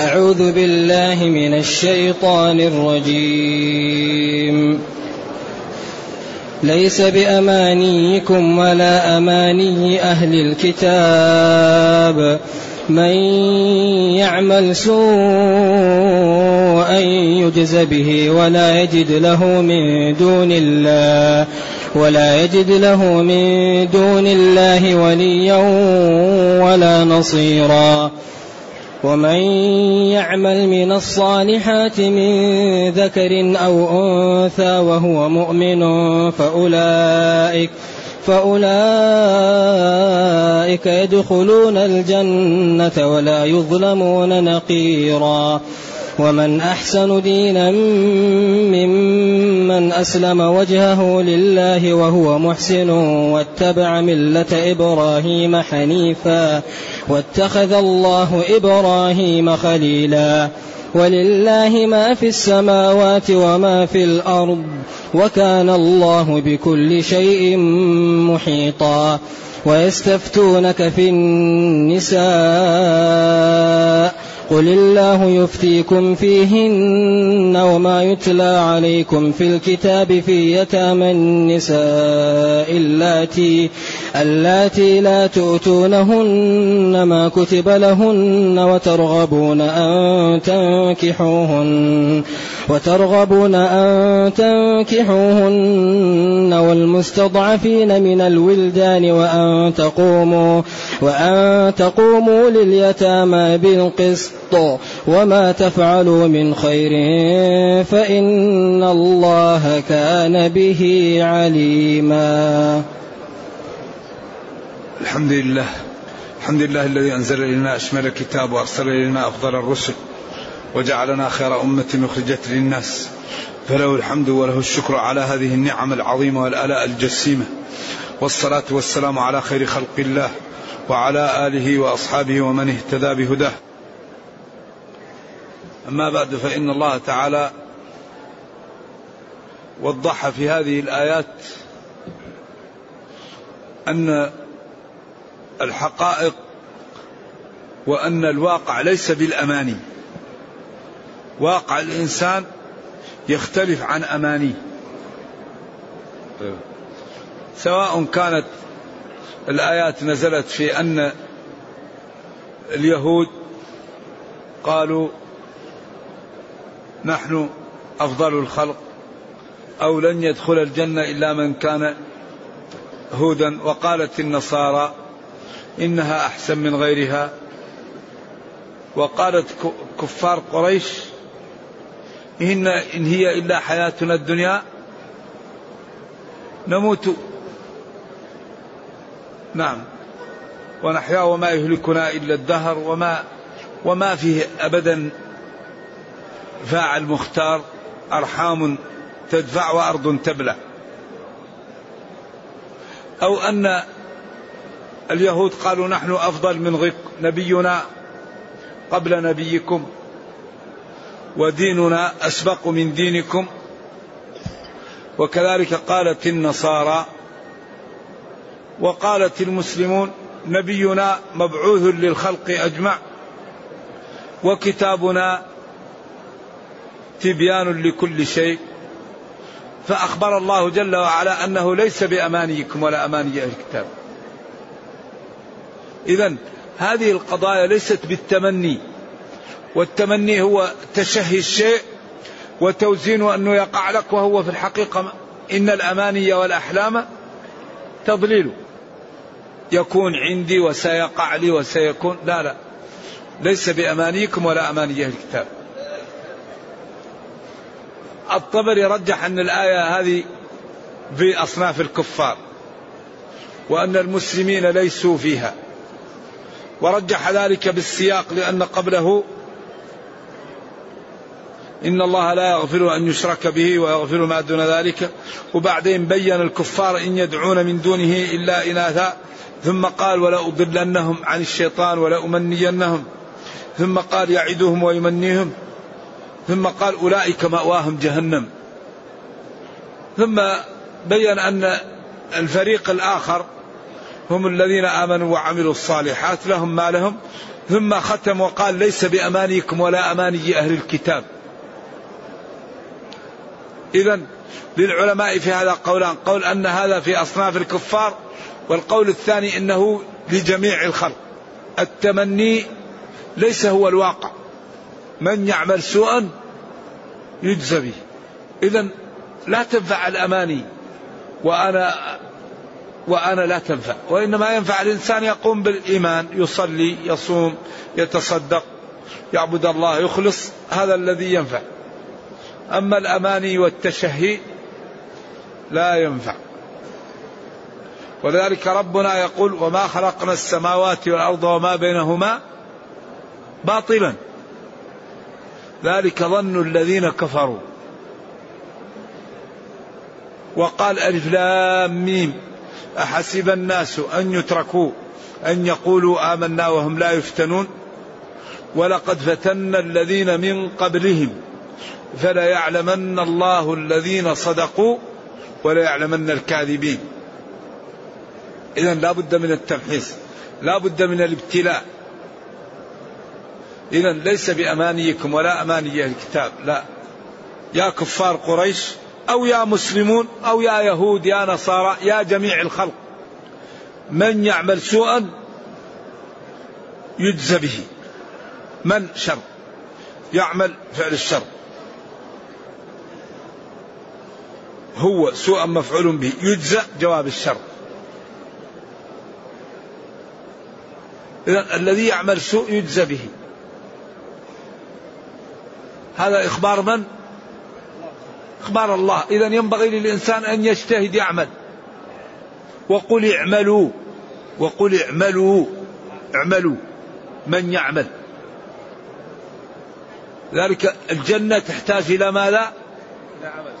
أعوذ بالله من الشيطان الرجيم. ليس بأمانيكم ولا أماني أهل الكتاب. من يعمل سوءا يجز به ولا يجد له من دون الله. ولا يجد له من دون الله وليا ولا نصيرا. ومن يعمل من الصالحات من ذكر أو أنثى وهو مؤمن فأولئك فأولئك يدخلون الجنة ولا يظلمون نقيرا. ومن أحسن دينا ممن أسلم وجهه لله وهو محسن واتبع ملة إبراهيم حنيفا واتخذ الله إبراهيم خليلا ولله ما في السماوات وما في الأرض وكان الله بكل شيء محيطا ويستفتونك في النساء قل الله يفتيكم فيهن وما يتلى عليكم في الكتاب في يتامى النساء اللاتي اللاتي لا تؤتونهن ما كتب لهن وترغبون أن تنكحوهن وترغبون أن تنكحوهن والمستضعفين من الولدان وأن تقوموا وأن تقوموا لليتامى بالقسط وما تفعلوا من خير فإن الله كان به عليما. الحمد لله الحمد لله الذي أنزل إلينا أشمل الكتاب وأرسل إلينا أفضل الرسل وجعلنا خير أمة أخرجت للناس. فله الحمد وله الشكر على هذه النعم العظيمة والآلاء الجسيمة. والصلاة والسلام على خير خلق الله وعلى آله وأصحابه ومن اهتدى بهداه. أما بعد فإن الله تعالى وضح في هذه الآيات أن الحقائق وأن الواقع ليس بالأماني. واقع الإنسان يختلف عن أمانيه سواء كانت الآيات نزلت في أن اليهود قالوا نحن أفضل الخلق أو لن يدخل الجنة إلا من كان هودا وقالت النصارى إنها أحسن من غيرها. وقالت كفار قريش إن, إن هي إلا حياتنا الدنيا. نموت. نعم. ونحيا وما يهلكنا إلا الدهر وما وما فيه أبدا. فاعل مختار أرحام تدفع وأرض تبلع أو أن اليهود قالوا نحن أفضل من نبينا قبل نبيكم وديننا أسبق من دينكم. وكذلك قالت النصارى وقالت المسلمون نبينا مبعوث للخلق أجمع وكتابنا تبيان لكل شيء. فأخبر الله جل وعلا أنه ليس بأمانيكم ولا أماني أهل الكتاب. إذا هذه القضايا ليست بالتمني. والتمني هو تشهي الشيء وتوزين أنه يقع لك وهو في الحقيقة إن الأماني والأحلام تضليل. يكون عندي وسيقع لي وسيكون. لا لا. ليس بأمانيكم ولا أماني أهل الكتاب. الطبري رجح أن الآية هذه في أصناف الكفار وأن المسلمين ليسوا فيها. ورجح ذلك بالسياق لأن قبله إن الله لا يغفر أن يشرك به ويغفر ما دون ذلك. وبعدين بين الكفار إن يدعون من دونه إلا إناثا. ثم قال ولا أضلنهم عن الشيطان ولا أمنينهم ثم قال يعدهم ويمنيهم. ثم قال أولئك مأواهم جهنم. ثم بين أن الفريق الآخر هم الذين آمنوا وعملوا الصالحات لهم ما لهم. ثم ختم وقال ليس بأمانيكم ولا أماني أهل الكتاب. إذا للعلماء في هذا قولان قول أن هذا في أصناف الكفار والقول الثاني أنه لجميع الخلق. التمني ليس هو الواقع. من يعمل سوءا يجزى به إذا لا تنفع الأماني وأنا وأنا لا تنفع. وإنما ينفع الإنسان يقوم بالإيمان يصلي يصوم يتصدق يعبد الله يخلص هذا الذي ينفع. أما الأماني والتشهي لا ينفع. ولذلك ربنا يقول وما خلقنا السماوات والأرض وما بينهما باطلا. ذلك ظن الذين كفروا. وقال ألف لام ميم أحسب الناس أن يتركوا أن يقولوا آمنا وهم لا يفتنون. ولقد فتنا الذين من قبلهم فليعلمن الله الذين صدقوا وليعلمن الكاذبين. إذا لا بد من التمحيص لا بد من الابتلاء. إذا ليس بأمانيكم ولا أماني الكتاب لا. يا كفار قريش أو يا مسلمون أو يا يهود يا نصارى يا جميع الخلق من يعمل سوءا يجزى به. من شر؟ يعمل فعل الشر. هو سوءا مفعول به يجزى جواب الشر. إذا الذي يعمل سوء يجزى به. هذا إخبار من؟ إخبار الله. إذا ينبغي للإنسان أن يجتهد يعمل. وقل اعملوا. وقل اعملوا. اعملوا. من يعمل؟ ذلك الجنة تحتاج إلى ماذا؟ لا عمل.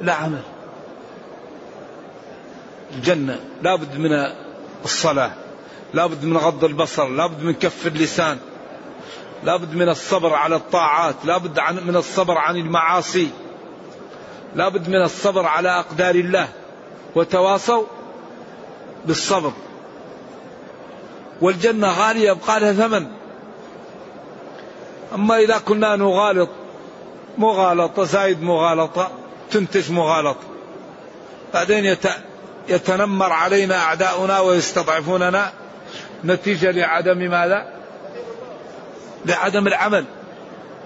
لا عمل الجنة لابد من الصلاة لابد من غض البصر لابد من كف اللسان. لابد من الصبر على الطاعات لابد من الصبر عن المعاصي لابد من الصبر على أقدار الله وتواصوا بالصبر. والجنة غالية يبقى لها ثمن. أما إذا كنا نغالط مغالطة زايد مغالطة تنتج مغالطة. بعدين يتنمر علينا أعداؤنا ويستضعفوننا. نتيجة لعدم ماذا؟ لعدم العمل.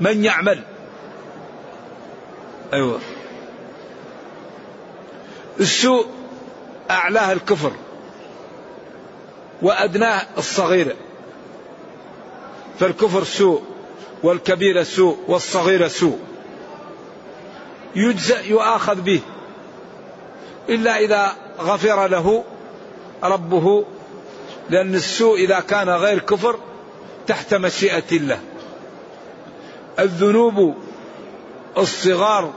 من يعمل؟ أيوة. السوء أعلاه الكفر وأدناه الصغيرة فالكفر سوء والكبيرة سوء والصغيرة سوء. يجزأ يؤاخذ به. إلا إذا غفر له ربه لأن السوء إذا كان غير كفر تحت مشيئة الله. الذنوب الصغار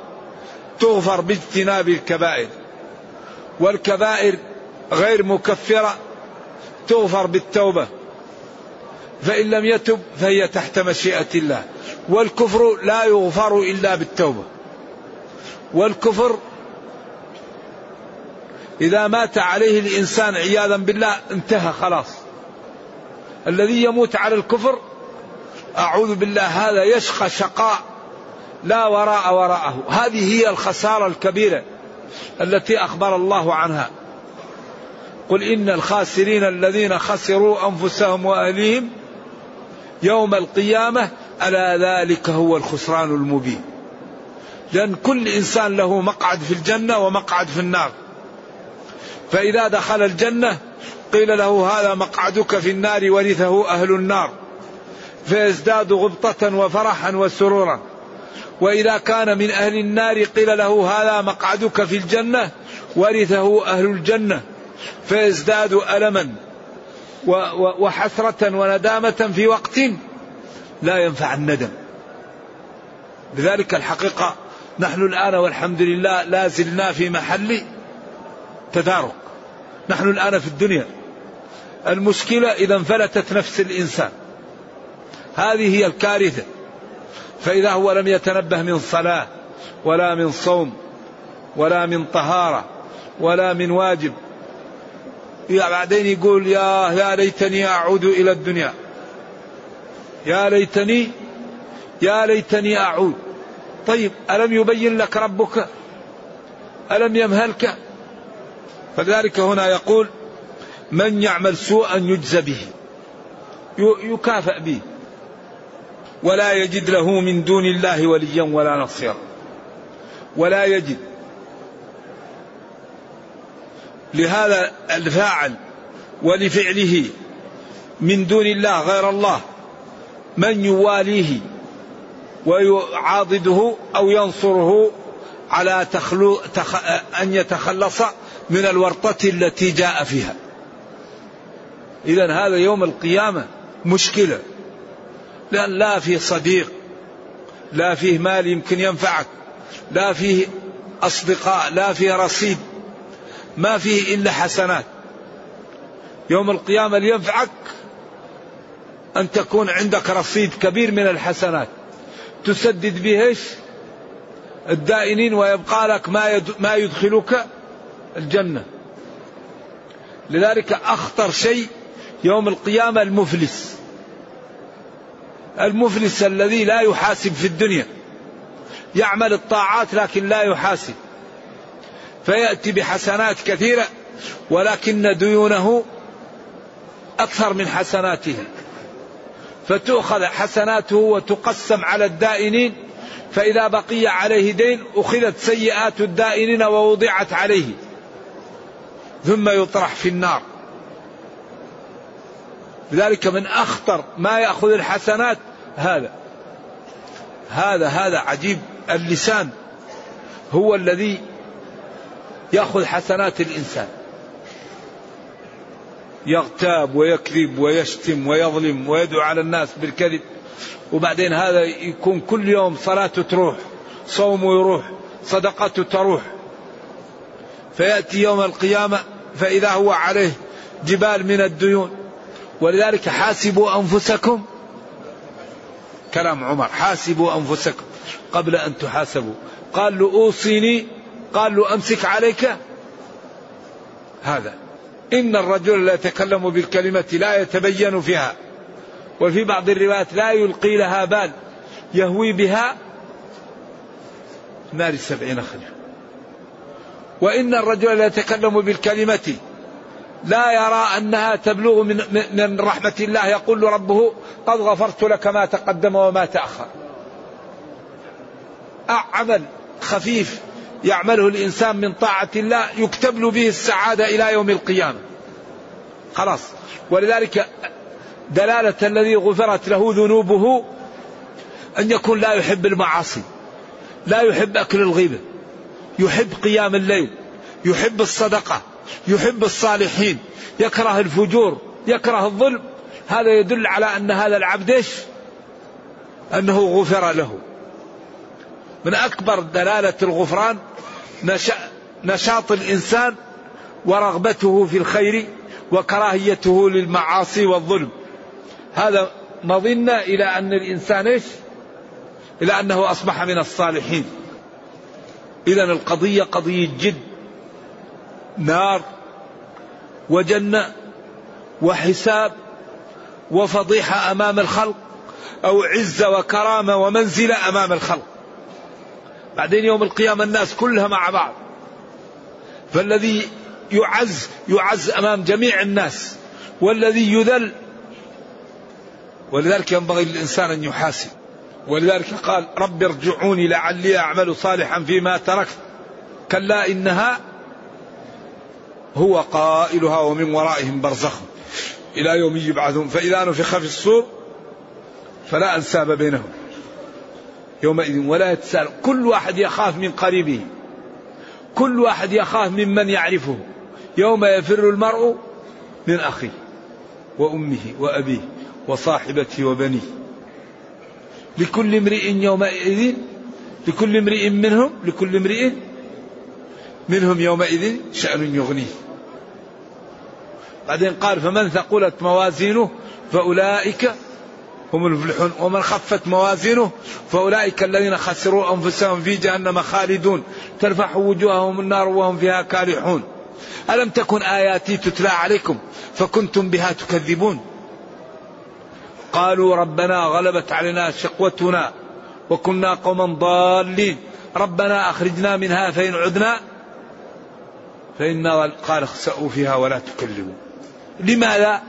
تغفر باجتناب الكبائر. والكبائر غير مكفرة تغفر بالتوبة. فإن لم يتب فهي تحت مشيئة الله. والكفر لا يغفر إلا بالتوبة. والكفر إذا مات عليه الإنسان عياذا بالله انتهى خلاص. الذي يموت على الكفر أعوذ بالله هذا يشقى شقاء لا وراء وراءه. هذه هي الخسارة الكبيرة التي أخبر الله عنها. قل إن الخاسرين الذين خسروا أنفسهم وأهليهم يوم القيامة ألا ذلك هو الخسران المبين. لأن كل إنسان له مقعد في الجنة ومقعد في النار. فإذا دخل الجنة قيل له هذا مقعدك في النار ورثه أهل النار. فيزداد غبطة وفرحا وسرورا. وإذا كان من أهل النار قيل له هذا مقعدك في الجنة ورثه أهل الجنة. فيزداد ألما وحسرة وندامة في وقت لا ينفع الندم. لذلك الحقيقة نحن الآن والحمد لله لا زلنا في محل تدارك. نحن الآن في الدنيا. المشكلة إذا انفلتت نفس الإنسان. هذه هي الكارثة. فإذا هو لم يتنبه من صلاة ولا من صوم ولا من طهارة ولا من واجب بعدين يقول يا يا ليتني أعود إلى الدنيا. يا ليتني يا ليتني أعود. طيب ألم يبين لك ربك؟ ألم يمهلك؟ فلذلك هنا يقول من يعمل سوءا يجزى به يكافأ به. ولا يجد له من دون الله وليا ولا نصيرا. ولا يجد. لهذا الفاعل ولفعله من دون الله غير الله من يواليه ويعاضده أو ينصره على تخلو تخ... أن يتخلص من الورطة التي جاء فيها. إذا هذا يوم القيامة مشكلة لأن لا فيه صديق لا فيه مال يمكن ينفعك لا فيه أصدقاء لا فيه رصيد ما فيه إلا حسنات يوم القيامة لينفعك أن تكون عندك رصيد كبير من الحسنات تسدد به؟ الدائنين ويبقى لك ما ما يدخلك الجنة. لذلك أخطر شيء يوم القيامة المفلس. المفلس الذي لا يحاسب في الدنيا. يعمل الطاعات لكن لا يحاسب. فيأتي بحسنات كثيرة ولكن ديونه أكثر من حسناته. فتؤخذ حسناته وتقسم على الدائنين فإذا بقي عليه دين أخذت سيئات الدائنين ووضعت عليه ثم يطرح في النار لذلك من أخطر ما يأخذ الحسنات. هذا هذا هذا عجيب. اللسان هو الذي يأخذ حسنات الإنسان. يغتاب ويكذب ويشتم ويظلم ويدعو على الناس بالكذب. وبعدين هذا يكون كل يوم صلاته تروح صومه يروح صدقته تروح. فيأتي يوم القيامة فإذا هو عليه جبال من الديون. ولذلك حاسبوا أنفسكم كلام عمر حاسبوا أنفسكم قبل أن تحاسبوا. قال له أوصيني قال له أمسك عليك. هذا. إن الرجل لا يتكلم بالكلمة لا يتبين فيها. وفي بعض الروايات لا يلقي لها بال يهوي بها نار السبعين خليفة وإن الرجل لا يتكلم بالكلمة لا يرى أنها تبلغ من, من رحمة الله. يقول ربه قد غفرت لك ما تقدم وما تأخر. عمل خفيف يعمله الإنسان من طاعة الله يكتب له به السعادة إلى يوم القيامة. خلاص. ولذلك دلالة الذي غفرت له ذنوبه أن يكون لا يحب المعاصي لا يحب أكل الغيبة يحب قيام الليل يحب الصدقة. يحب الصالحين يكره الفجور يكره الظلم. هذا يدل على أن هذا العبد إيش؟ أنه غفر له. من أكبر دلالة الغفران نشاط الإنسان ورغبته في الخير وكراهيته للمعاصي والظلم. هذا مظنة إلى أن الإنسان إيش؟ إلى أنه أصبح من الصالحين. إذا القضية قضية جد. نار وجنة وحساب وفضيحة أمام الخلق أو عزة وكرامة ومنزلة أمام الخلق. بعدين يوم القيامة الناس كلها مع بعض. فالذي يعز يعز أمام جميع الناس والذي يذل. ولذلك ينبغي للإنسان أن يحاسب. ولذلك قال رب ارجعوني لعلي أعمل صالحا فيما تركت. كلا إنها هو قائلها ومن ورائهم برزخ. إلى يوم يبعثون. فإذا نفخ في الصور فلا أنساب بينهم. يومئذ ولا يتساءل. كل واحد يخاف من قريبه. كل واحد يخاف ممن يعرفه. يوم يفر المرء من أخيه وأمه وأبيه وصاحبته وبنيه. لكل امرئ يومئذ لكل امرئ منهم لكل امرئ منهم يومئذ شأن يغنيه. بعدين قال فمن ثقلت موازينه فأولئك هم المفلحون ومن خفت موازينه فأولئك الذين خسروا أنفسهم في جهنم خالدون ترفع وجوههم النار وهم فيها كالحون ألم تكن آياتي تتلى عليكم فكنتم بها تكذبون؟ قالوا ربنا غلبت علينا شقوتنا وكنا قوما ضالين. ربنا أخرجنا منها فإن عدنا فإنا قال اخسأوا فيها ولا تكلموا. لماذا؟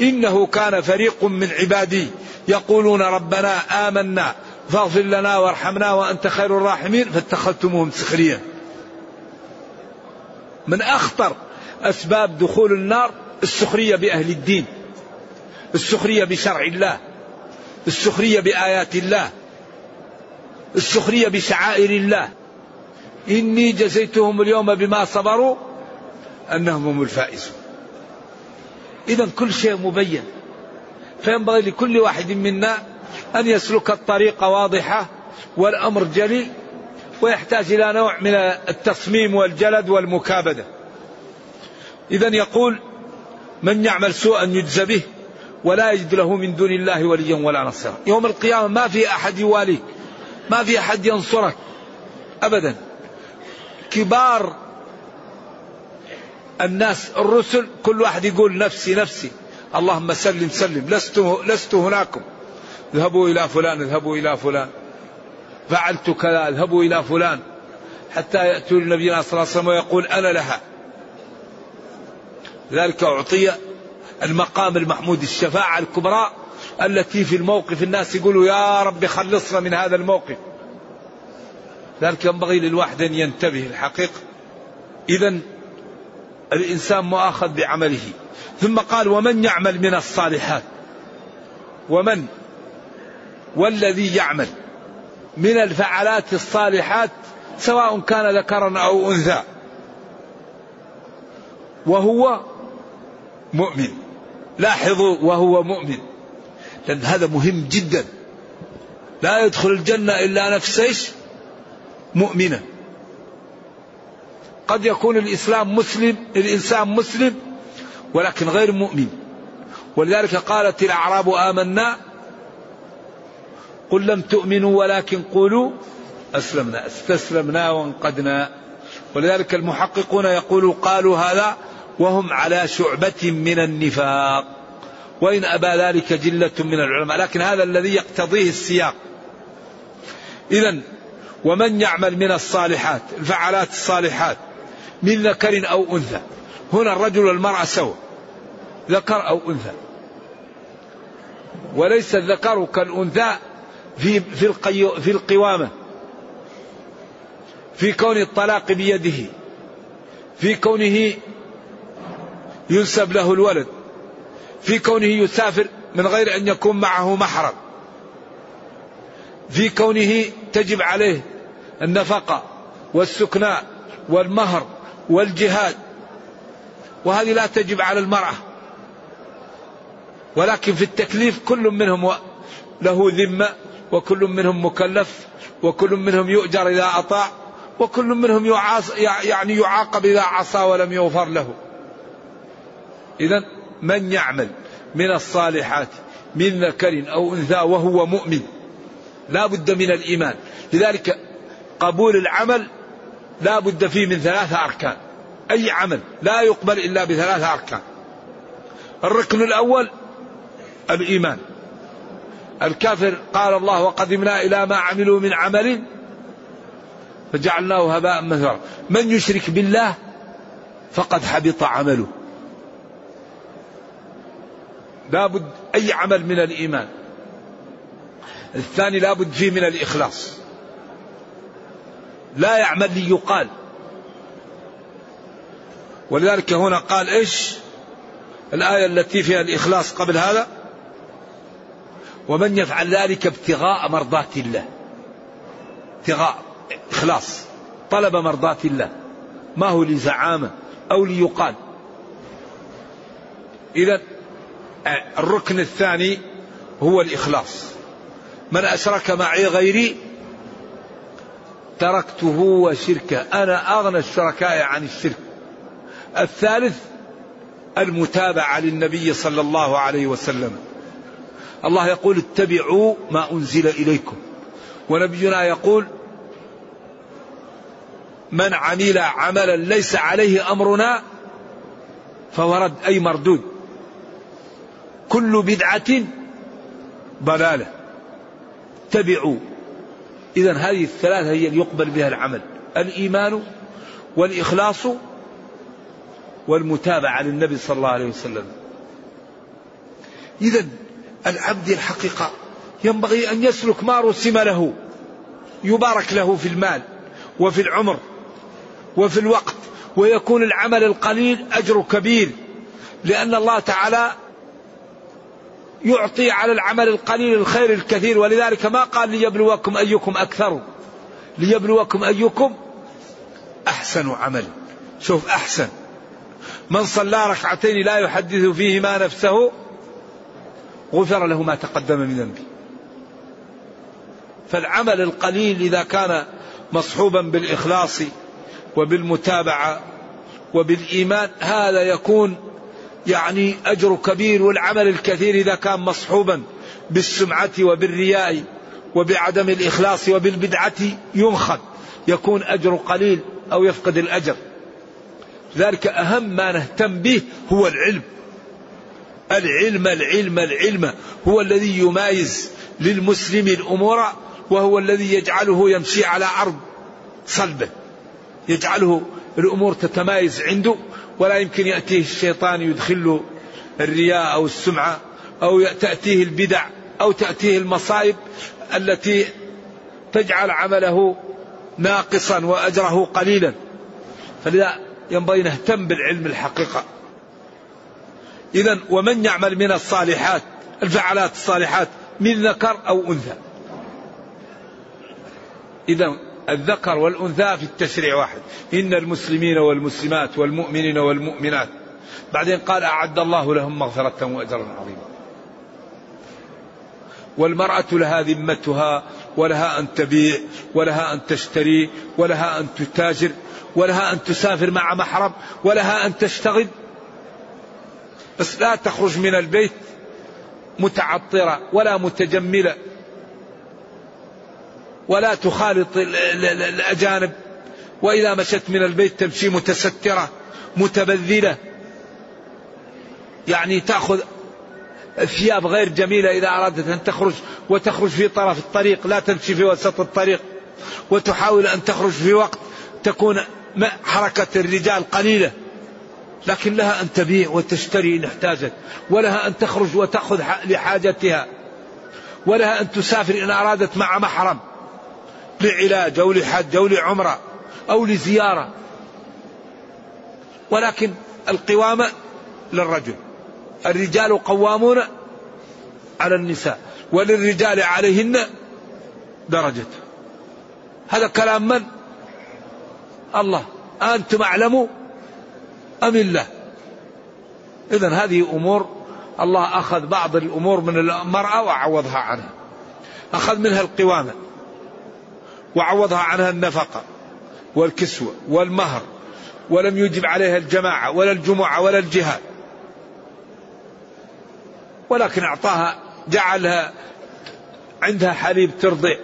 إنه كان فريق من عبادي يقولون ربنا آمنا فاغفر لنا وارحمنا وأنت خير الراحمين فاتخذتموهم سخريا من أخطر أسباب دخول النار السخرية بأهل الدين السخرية بشرع الله السخرية بآيات الله السخرية بشعائر الله. إني جزيتهم اليوم بما صبروا أنهم هم الفائزون. إذا كل شيء مبين. فينبغي لكل واحد منا أن يسلك الطريق واضحة والأمر جلي ويحتاج إلى نوع من التصميم والجلد والمكابدة. إذا يقول من يعمل سوءا يجزى به ولا يجد له من دون الله وليا ولا نصيرا. يوم القيامة ما في أحد يواليك ما في أحد ينصرك أبدا. كبار الناس الرسل كل واحد يقول نفسي نفسي. اللهم سلم سلم. لست لست هناكم. اذهبوا إلى فلان اذهبوا إلى فلان. فعلت كذا اذهبوا إلى فلان. حتى ياتوا النبي صلى الله عليه وسلم ويقول أنا لها. ذلك أعطي المقام المحمود الشفاعة الكبرى التي في الموقف الناس يقولوا يا رب خلصنا من هذا الموقف. ذلك ينبغي للواحد أن ينتبه الحقيقة. اذا الإنسان مؤاخذ بعمله. ثم قال ومن يعمل من الصالحات؟ ومن؟ والذي يعمل من الفعلات الصالحات سواء كان ذكرا أو أنثى. وهو مؤمن. لاحظوا وهو مؤمن. لأن هذا مهم جدا. لا يدخل الجنة إلا نفس إيش؟ مؤمنة. قد يكون الإسلام مسلم الإنسان مسلم ولكن غير مؤمن. ولذلك قالت الأعراب آمنا قل لم تؤمنوا ولكن قولوا أسلمنا استسلمنا وانقدنا. ولذلك المحققون يقولوا قالوا هذا وهم على شعبة من النفاق. وإن أبى ذلك جلة من العلماء. لكن هذا الذي يقتضيه السياق. إذا ومن يعمل من الصالحات الفعلات الصالحات من ذكر أو أنثى. هنا الرجل والمرأة سوا ذكر أو أنثى. وليس الذكر كالأنثى في في القي في القوامة. في كون الطلاق بيده. في كونه ينسب له الولد. في كونه يسافر من غير أن يكون معه محرم. في كونه تجب عليه النفقة والسكناء والمهر والجهاد وهذه لا تجب على المرأة. ولكن في التكليف كل منهم له ذمة وكل منهم مكلف وكل منهم يؤجر إذا أطاع وكل منهم يعاص يعني يعاقب إذا عصى ولم يغفر له. إذا من يعمل من الصالحات من ذكر أو أنثى وهو مؤمن لا بد من الإيمان. لذلك قبول العمل لا بد فيه من ثلاثة أركان. أي عمل لا يقبل إلا بثلاثة أركان. الركن الأول الإيمان. الكافر قال الله وقدمنا إلى ما عملوا من عمل فجعلناه هباء مثرا من يشرك بالله فقد حبط عمله. لابد أي عمل من الإيمان. الثاني لابد فيه من الإخلاص. لا يعمل ليقال ولذلك هنا قال إيش؟ الآية التي فيها الإخلاص قبل هذا ومن يفعل ذلك ابتغاء مرضات الله. ابتغاء إخلاص. طلب مرضات الله. ما هو لزعامة أو ليقال. إذا الركن الثاني هو الإخلاص. من أشرك معي غيري تركته وشركه. أنا أغنى الشركاء عن الشرك. الثالث المتابعة للنبي صلى الله عليه وسلم. الله يقول اتبعوا ما أنزل إليكم. ونبينا يقول من عمل عملا ليس عليه أمرنا فهو رد أي مردود. كل بدعة ضلالة. اتبعوا. إذا هذه الثلاثة هي اللي يقبل بها العمل. الإيمان والإخلاص والمتابعة للنبي صلى الله عليه وسلم. إذا العبد الحقيقة ينبغي أن يسلك ما رسم له يبارك له في المال وفي العمر وفي الوقت ويكون العمل القليل أجر كبير لأن الله تعالى يعطي على العمل القليل الخير الكثير. ولذلك ما قال ليبلوكم أيكم أكثر. ليبلوكم أيكم أحسن عمل. شوف أحسن. من صلى ركعتين لا يحدث فيهما نفسه غفر له ما تقدم من ذنبه. فالعمل القليل إذا كان مصحوبا بالإخلاص وبالمتابعة وبالإيمان هذا يكون يعني أجر كبير والعمل الكثير إذا كان مصحوبا بالسمعة وبالرياء وبعدم الإخلاص وبالبدعة ينخد يكون أجر قليل أو يفقد الأجر. ذلك أهم ما نهتم به هو العلم. العلم العلم العلم هو الذي يمايز للمسلم الأمور وهو الذي يجعله يمشي على أرض صلبة. يجعله الأمور تتمايز عنده ولا يمكن يأتيه الشيطان يدخل له الرياء أو السمعة أو تأتيه البدع أو تأتيه المصائب التي تجعل عمله ناقصا وأجره قليلا. فلذا ينبغي نهتم بالعلم الحقيقة. إذا ومن يعمل من الصالحات الفعلات الصالحات من ذكر أو أنثى. إذا الذكر والأنثى في التشريع واحد. إن المسلمين والمسلمات والمؤمنين والمؤمنات. بعدين قال أعد الله لهم مغفرة وأجرا عظيما. والمرأة لها ذمتها ولها أن تبيع ولها أن تشتري ولها أن تتاجر ولها أن تسافر مع محرم ولها أن تشتغل. بس لا تخرج من البيت متعطرة ولا متجملة. ولا تخالط الأجانب. وإذا مشت من البيت تمشي متسترة متبذلة. يعني تأخذ ثياب غير جميلة إذا أرادت أن تخرج وتخرج في طرف الطريق لا تمشي في وسط الطريق. وتحاول أن تخرج في وقت تكون حركة الرجال قليلة. لكن لها أن تبيع وتشتري إن احتاجت. ولها أن تخرج وتأخذ لحاجتها. ولها أن تسافر إن أرادت مع محرم. لعلاج أو لحج أو لعمرة أو لزيارة. ولكن القوامة للرجل. الرجال قوامون على النساء وللرجال عليهن درجة. هذا كلام من؟ الله. أنتم أعلموا أم الله؟ إذا هذه أمور الله أخذ بعض الأمور من المرأة وعوضها عنها. أخذ منها القوامة وعوضها عنها النفقة والكسوة والمهر ولم يجب عليها الجماعة ولا الجمعة ولا الجهاد. ولكن أعطاها جعلها عندها حليب ترضع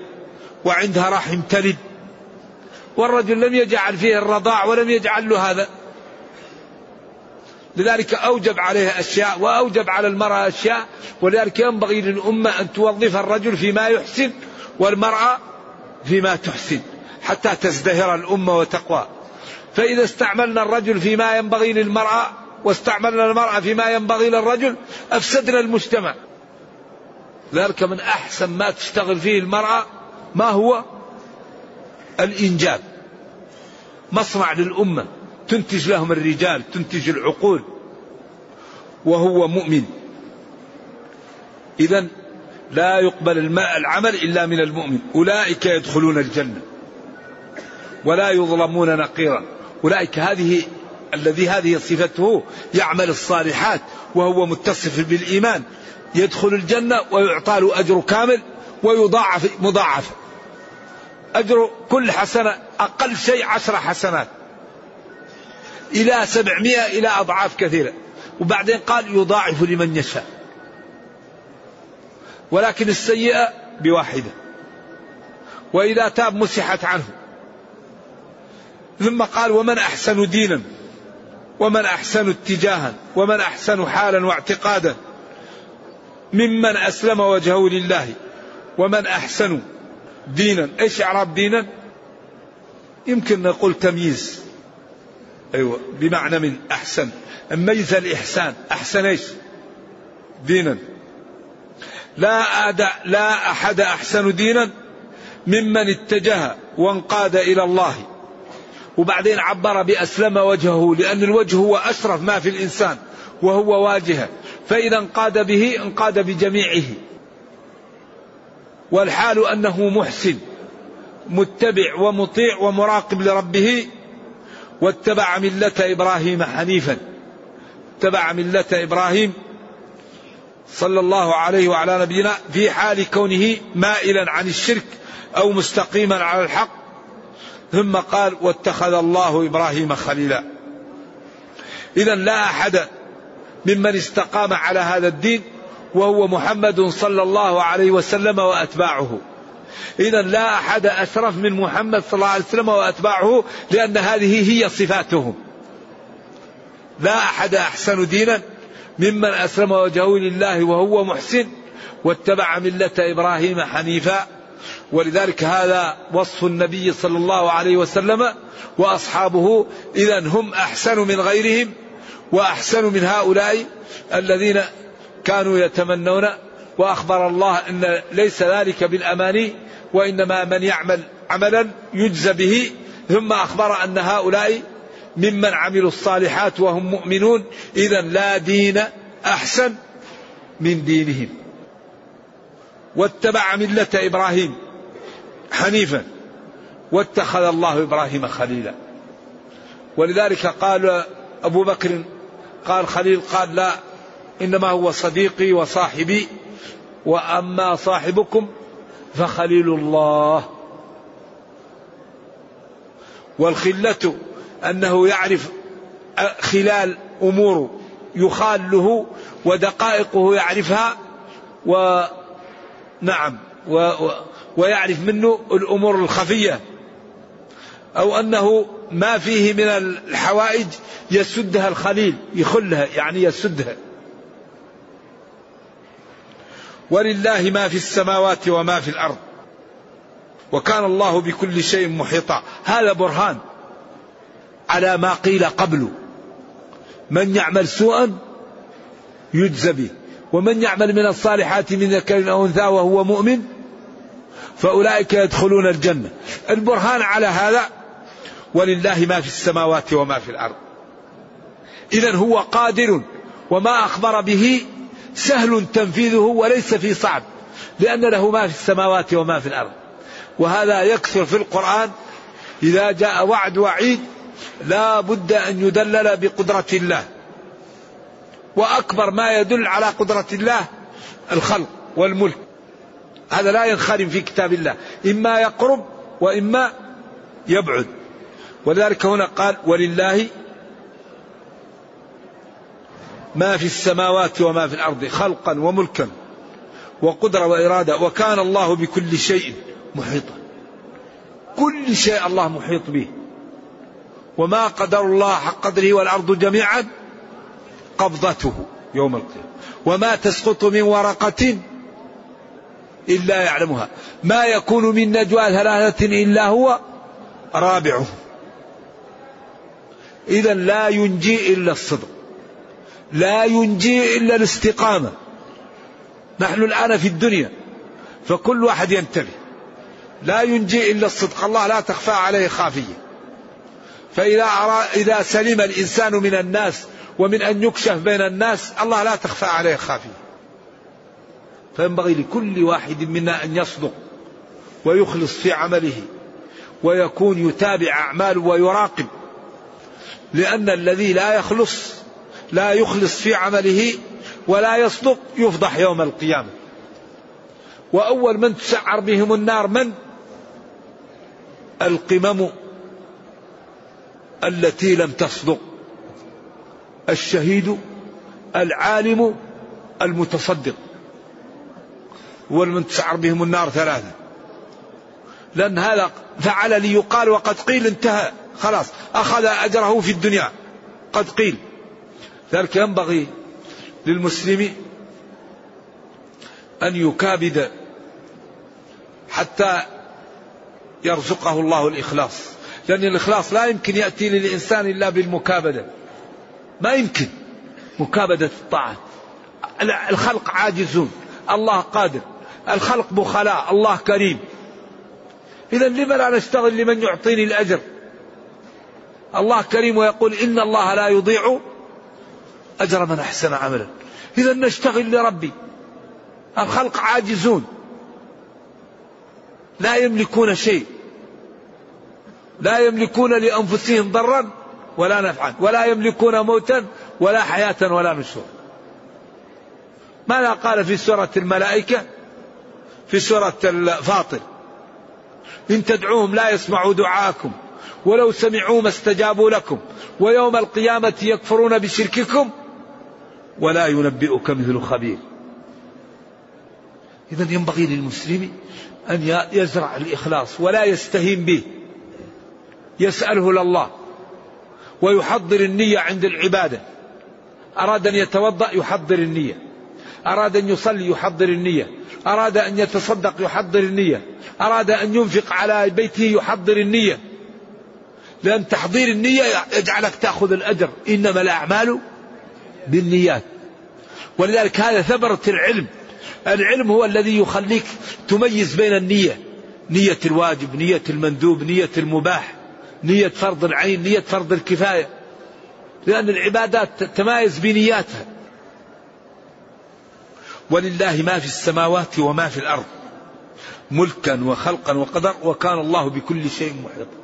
وعندها رحم تلد. والرجل لم يجعل فيه الرضاع ولم يجعل له هذا. لذلك أوجب عليها أشياء وأوجب على المرأة أشياء ولذلك ينبغي للأمة أن توظف الرجل فيما يحسن والمرأة فيما تحسن حتى تزدهر الأمة وتقوى. فإذا استعملنا الرجل فيما ينبغي للمرأة واستعملنا المرأة فيما ينبغي للرجل أفسدنا المجتمع. ذلك من أحسن ما تشتغل فيه المرأة ما هو؟ الإنجاب. مصنع للأمة تنتج لهم الرجال تنتج العقول وهو مؤمن. إذا لا يقبل العمل إلا من المؤمن. أولئك يدخلون الجنة. ولا يظلمون نقيرا. أولئك هذه الذي هذه صفته يعمل الصالحات وهو متصف بالإيمان. يدخل الجنة ويعطى له أجر كامل ويضاعف مضاعف. أجر كل حسنة أقل شيء عشر حسنات. إلى سبعمائة إلى أضعاف كثيرة. وبعدين قال يضاعف لمن يشاء. ولكن السيئة بواحدة. وإذا تاب مسحت عنه. ثم قال ومن أحسن دينا ومن أحسن اتجاها ومن أحسن حالا واعتقادا ممن أسلم وجهه لله ومن أحسن دينا. إيش إعراب دينا؟ يمكن نقول تمييز. أيوة بمعنى من أحسن. ميز الإحسان. أحسن إيش؟ دينا. لا أدع لا أحد أحسن دينا ممن اتجه وانقاد إلى الله. وبعدين عبر بأسلم وجهه لأن الوجه هو أشرف ما في الإنسان وهو واجهة. فإذا انقاد به انقاد بجميعه. والحال أنه محسن متبع ومطيع ومراقب لربه. واتبع ملة إبراهيم حنيفا. اتبع ملة إبراهيم صلى الله عليه وعلى نبينا في حال كونه مائلا عن الشرك أو مستقيما على الحق. ثم قال واتخذ الله إبراهيم خليلا. إذا لا أحد ممن استقام على هذا الدين وهو محمد صلى الله عليه وسلم وأتباعه. إذا لا أحد أشرف من محمد صلى الله عليه وسلم وأتباعه لأن هذه هي صفاتهم. لا أحد أحسن دينا ممن أسلم وجهه لله وهو محسن واتبع ملة إبراهيم حنيفا. ولذلك هذا وصف النبي صلى الله عليه وسلم وأصحابه. إذا هم أحسن من غيرهم وأحسن من هؤلاء الذين كانوا يتمنون. وأخبر الله أن ليس ذلك بالأماني وإنما من يعمل عملا يجزى به. ثم أخبر أن هؤلاء ممن عملوا الصالحات وهم مؤمنون. إذا لا دين أحسن من دينهم. واتبع ملة إبراهيم حنيفا. واتخذ الله إبراهيم خليلا. ولذلك قال أبو بكر قال خليل قال لا إنما هو صديقي وصاحبي وأما صاحبكم فخليل الله. والخلة أنه يعرف خلال أمور يخال له ودقائقه يعرفها ونعم و و ويعرف منه الأمور الخفية. أو أنه ما فيه من الحوائج يسدها الخليل يخلها يعني يسدها. ولله ما في السماوات وما في الأرض. وكان الله بكل شيء محيطا. هذا برهان. على ما قيل قبله من يعمل سوءا يجزى به. ومن يعمل من الصالحات من ذكر أو أنثى وهو مؤمن فأولئك يدخلون الجنة. البرهان على هذا ولله ما في السماوات وما في الأرض. إذا هو قادر وما أخبر به سهل تنفيذه وليس في صعب لأن له ما في السماوات وما في الأرض. وهذا يكثر في القرآن إذا جاء وعد وعيد لا بد أن يدلل بقدرة الله. وأكبر ما يدل على قدرة الله الخلق والملك. هذا لا ينخرم في كتاب الله. إما يقرب وإما يبعد. ولذلك هنا قال ولله ما في السماوات وما في الأرض خلقا وملكا وقدرة وإرادة وكان الله بكل شيء محيطا. كل شيء الله محيط به. وما قدر الله حق قدره والأرض جميعا قبضته يوم القيامة. وما تسقط من ورقة إلا يعلمها. ما يكون من نجوى ثلاثة إلا هو رابعه إذا لا ينجي إلا الصدق. لا ينجي إلا الاستقامة. نحن الآن في الدنيا فكل واحد ينتبه لا ينجي إلا الصدق. الله لا تخفى عليه خافية. فإذا إذا سلم الإنسان من الناس ومن أن يكشف بين الناس الله لا تخفى عليه خافية فينبغي لكل واحد منا أن يصدق ويخلص في عمله ويكون يتابع أعماله ويراقب. لأن الذي لا يخلص لا يخلص في عمله ولا يصدق يفضح يوم القيامة. وأول من تسعر بهم النار من؟ القمم التي لم تصدق. الشهيد العالم المتصدق. من تسعر بهم النار ثلاثة. لأن هذا فعل ليقال وقد قيل انتهى. خلاص أخذ أجره في الدنيا. قد قيل. ذلك ينبغي للمسلم أن يكابد حتى يرزقه الله الإخلاص. لأن الإخلاص لا يمكن يأتي للإنسان إلا بالمكابدة. ما يمكن. مكابدة الطاعة. الخلق عاجزون. الله قادر. الخلق بخلاء. الله كريم. إذا لما لا نشتغل لمن يعطيني الأجر؟ الله كريم ويقول إن الله لا يضيع أجر من أحسن عملا. إذا نشتغل لربي. الخلق عاجزون. لا يملكون شيء. لا يملكون لأنفسهم ضرا ولا نفعا ولا يملكون موتا ولا حياة ولا نشور. ماذا قال في سورة الملائكة؟ في سورة الفاطر. إن تدعوهم لا يسمعوا دعاءكم ولو سمعوا ما استجابوا لكم ويوم القيامة يكفرون بشرككم ولا ينبئك مثل خبير. إذا ينبغي للمسلم أن يزرع الإخلاص ولا يستهين به. يسأله لله ويحضر النية عند العبادة. أراد أن يتوضأ يحضر النية. أراد أن يصلي يحضر النية. أراد أن يتصدق يحضر النية. أراد أن ينفق على بيته يحضر النية. لأن تحضير النية يجعلك تأخذ الأجر. إنما الأعمال بالنيات. ولذلك هذا ثمرة العلم. العلم هو الذي يخليك تميز بين النية. نية الواجب نية المندوب نية المباح. نية فرض العين نية فرض الكفاية. لأن العبادات تتمايز بنياتها. ولله ما في السماوات وما في الأرض. ملكا وخلقا وقدر وكان الله بكل شيء محيطا.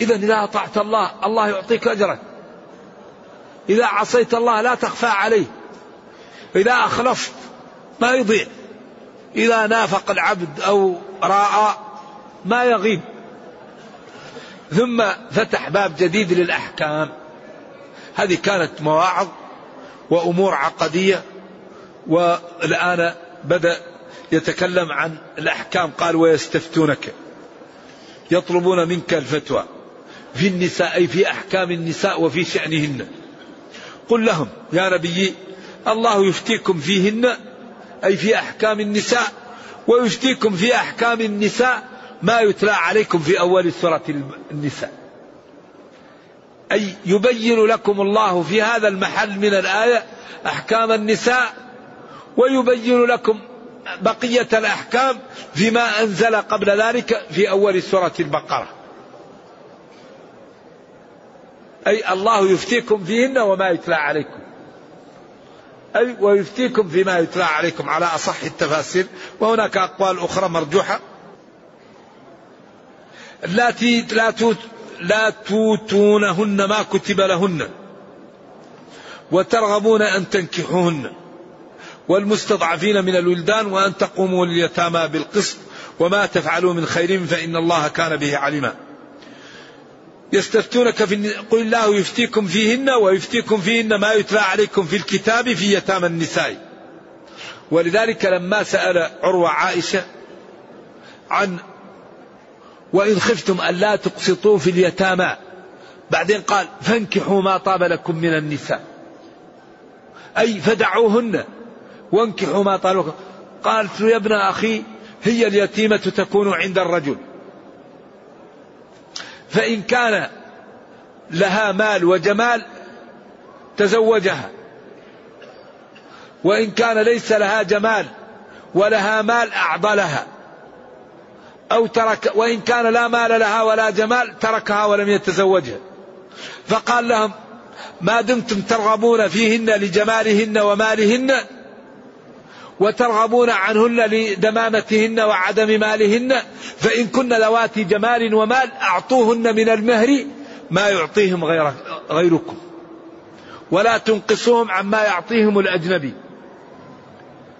إذا إذا أطعت الله الله يعطيك أجرك إذا عصيت الله لا تخفى عليه. إذا أخلصت ما يضيع. إذا نافق العبد أو رأى ما يغيب. ثم فتح باب جديد للأحكام. هذه كانت مواعظ وأمور عقدية والآن بدأ يتكلم عن الأحكام. قال ويستفتونك يطلبون منك الفتوى في النساء أي في أحكام النساء وفي شأنهن. قل لهم يا نبي الله يفتيكم فيهن أي في أحكام النساء ويفتيكم في أحكام النساء ما يتلى عليكم في أول سورة النساء. أي يبين لكم الله في هذا المحل من الآية أحكام النساء ويبين لكم بقية الأحكام فيما أنزل قبل ذلك في أول سورة البقرة. أي الله يفتيكم فيهن وما يتلى عليكم. أي ويفتيكم فيما يتلى عليكم على أصح التفاسير وهناك أقوال أخرى مرجوحة. لا لا توتونهن ما كتب لهن وترغبون أن تنكحوهن والمستضعفين من الولدان وأن تقوموا لليتامى بالقسط وما تفعلوا من خير فإن الله كان به عليما. يستفتونك في قل الله يفتيكم فيهن ويفتيكم فيهن ما يتلى عليكم في الكتاب في يتامى النساء. ولذلك لما سأل عروة عائشة عن وإن خفتم ألا تقسطوا في اليتامى. بعدين قال فانكحوا ما طاب لكم من النساء. أي فدعوهن وانكحوا ما طاب لكم. قالت يا ابن أخي هي اليتيمة تكون عند الرجل. فإن كان لها مال وجمال تزوجها. وإن كان ليس لها جمال ولها مال أعضلها. أو ترك وإن كان لا مال لها ولا جمال تركها ولم يتزوجها. فقال لهم ما دمتم ترغبون فيهن لجمالهن ومالهن وترغبون عنهن لدمامتهن وعدم مالهن فإن كن ذواتي جمال ومال أعطوهن من المهر ما يعطيهم غير غيركم. ولا تنقصوهم عما يعطيهم الأجنبي.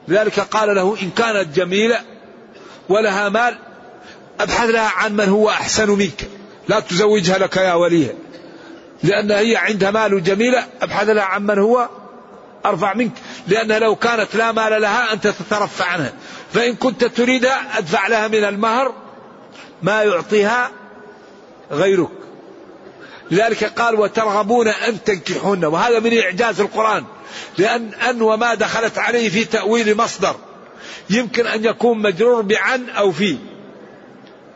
لذلك قال له إن كانت جميلة ولها مال أبحث لها عن من هو أحسن منك. لا تزوجها لك يا وليها. لأن هي عندها مال جميلة أبحث لها عن من هو أرفع منك. لأن لو كانت لا مال لها أنت تترفع عنها. فإن كنت تريدها أدفع لها من المهر ما يعطيها غيرك. لذلك قال وترغبون أن تنكحون وهذا من إعجاز القرآن. لأن أن وما دخلت عليه في تأويل مصدر. يمكن أن يكون مجرور بعن أو في.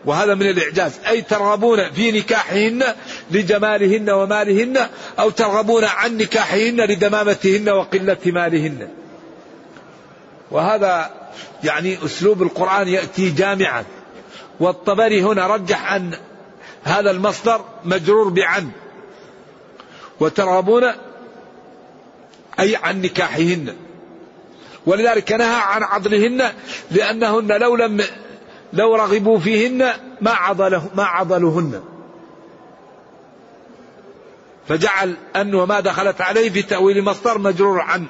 وهذا من الإعجاز. أي ترغبون في نكاحهن لجمالهن ومالهن أو ترغبون عن نكاحهن لدمامتهن وقلة مالهن. وهذا يعني أسلوب القرآن يأتي جامعا. والطبري هنا رجح أن هذا المصدر مجرور بعن. وترغبون أي عن نكاحهن. ولذلك نهى عن عضلهن لأنهن لو لم لو رغبوا فيهن ما عضله ما عضلهن فجعل أن وما دخلت عليه في تأويل مصدر مجرور عن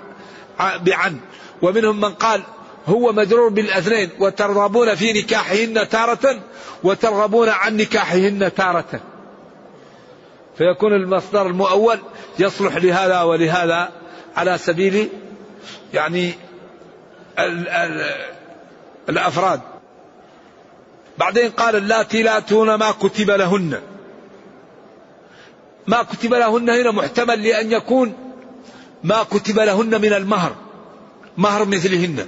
بعن. ومنهم من قال هو مجرور بالاثنين وترغبون في نكاحهن تارة وترغبون عن نكاحهن تارة. فيكون المصدر المؤول يصلح لهذا ولهذا على سبيل يعني ال ال الأفراد. بعدين قال اللاتي لا تون ما كتب لهن. ما كتب لهن هنا محتمل لأن يكون ما كتب لهن من المهر. مهر مثلهن.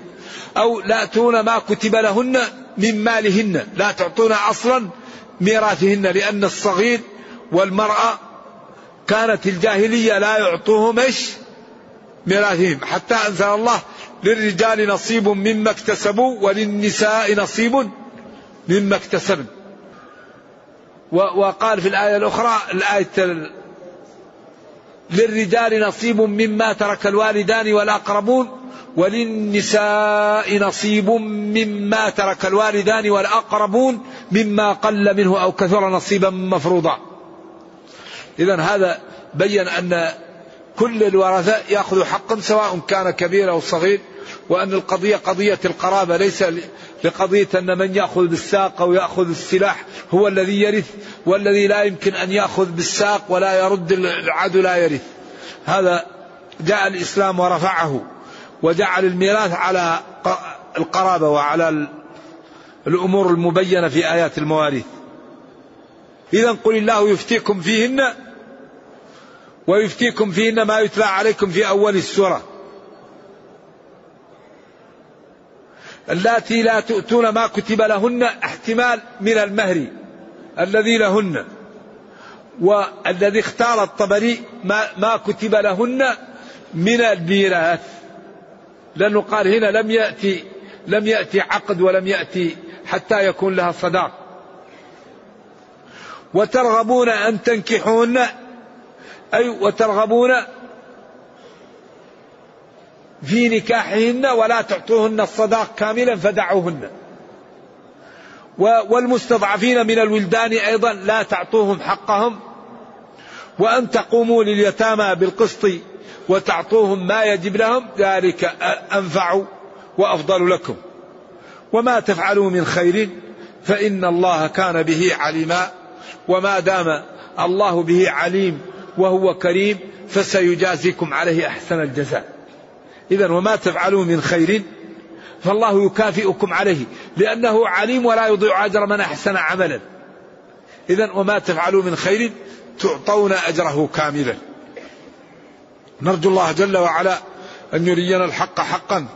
أو لا تون ما كتب لهن من مالهن. لا تعطون أصلا ميراثهن لأن الصغير والمرأة كانت الجاهلية لا يعطوهم إيش؟ ميراثهم. حتى أنزل الله للرجال نصيب مما اكتسبوا وللنساء نصيب مما اكتسبن. وقال في الآية الأخرى الآية للرجال نصيب مما ترك الوالدان والأقربون وللنساء نصيب مما ترك الوالدان والأقربون مما قل منه أو كثر نصيبا مفروضا. إذا هذا بين أن كل الورثاء يأخذ حقا سواء كان كبير أو صغير وأن القضية قضية القرابة ليس لقضية أن من يأخذ بالساق أو يأخذ السلاح هو الذي يرث والذي لا يمكن أن يأخذ بالساق ولا يرد العدو لا يرث. هذا جاء الإسلام ورفعه وجعل الميراث على القرابة وعلى الأمور المبينة في آيات المواريث. إذا قل الله يفتيكم فيهن ويفتيكم فيهن ما يتلى عليكم في أول السورة. اللاتي لا تؤتون ما كتب لهن احتمال من المهر الذي لهن والذي اختار الطبري ما, ما كتب لهن من الميراث. لأنه قال هنا لم يأتي لم يأتي عقد ولم يأتي حتى يكون لها صداق. وترغبون أن تنكحون أي وترغبون في نكاحهن ولا تعطوهن الصداق كاملا فدعوهن. والمستضعفين من الولدان أيضا لا تعطوهم حقهم. وأن تقوموا لليتامى بالقسط وتعطوهم ما يجب لهم ذلك أنفع وأفضل لكم. وما تفعلوا من خير فإن الله كان به عليما. وما دام الله به عليم وهو كريم فسيجازيكم عليه أحسن الجزاء. إذا وما تفعلوا من خير فالله يكافئكم عليه لأنه عليم ولا يضيع أجر من أحسن عملا. إذا وما تفعلوا من خير تعطون أجره كاملا. نرجو الله جل وعلا أن يرينا الحق حقا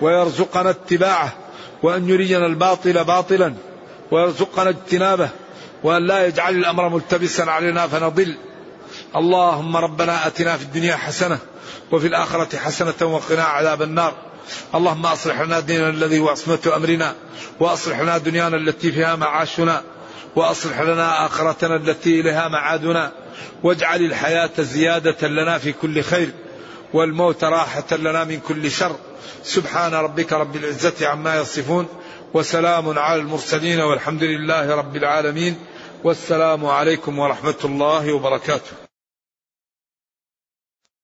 ويرزقنا اتباعه وأن يرينا الباطل باطلا ويرزقنا اجتنابه وأن لا يجعل الأمر ملتبسا علينا فنضل. اللهم ربنا أتنا في الدنيا حسنة وفي الآخرة حسنة وقنا عذاب النار. اللهم أصلح لنا ديننا الذي هو عصمة أمرنا وأصلح لنا دنيانا التي فيها معاشنا وأصلح لنا آخرتنا التي إليها معادنا. واجعل الحياة زيادة لنا في كل خير والموت راحة لنا من كل شر. سبحان ربك رب العزة عما يصفون وسلام على المرسلين والحمد لله رب العالمين. والسلام عليكم ورحمة الله وبركاته.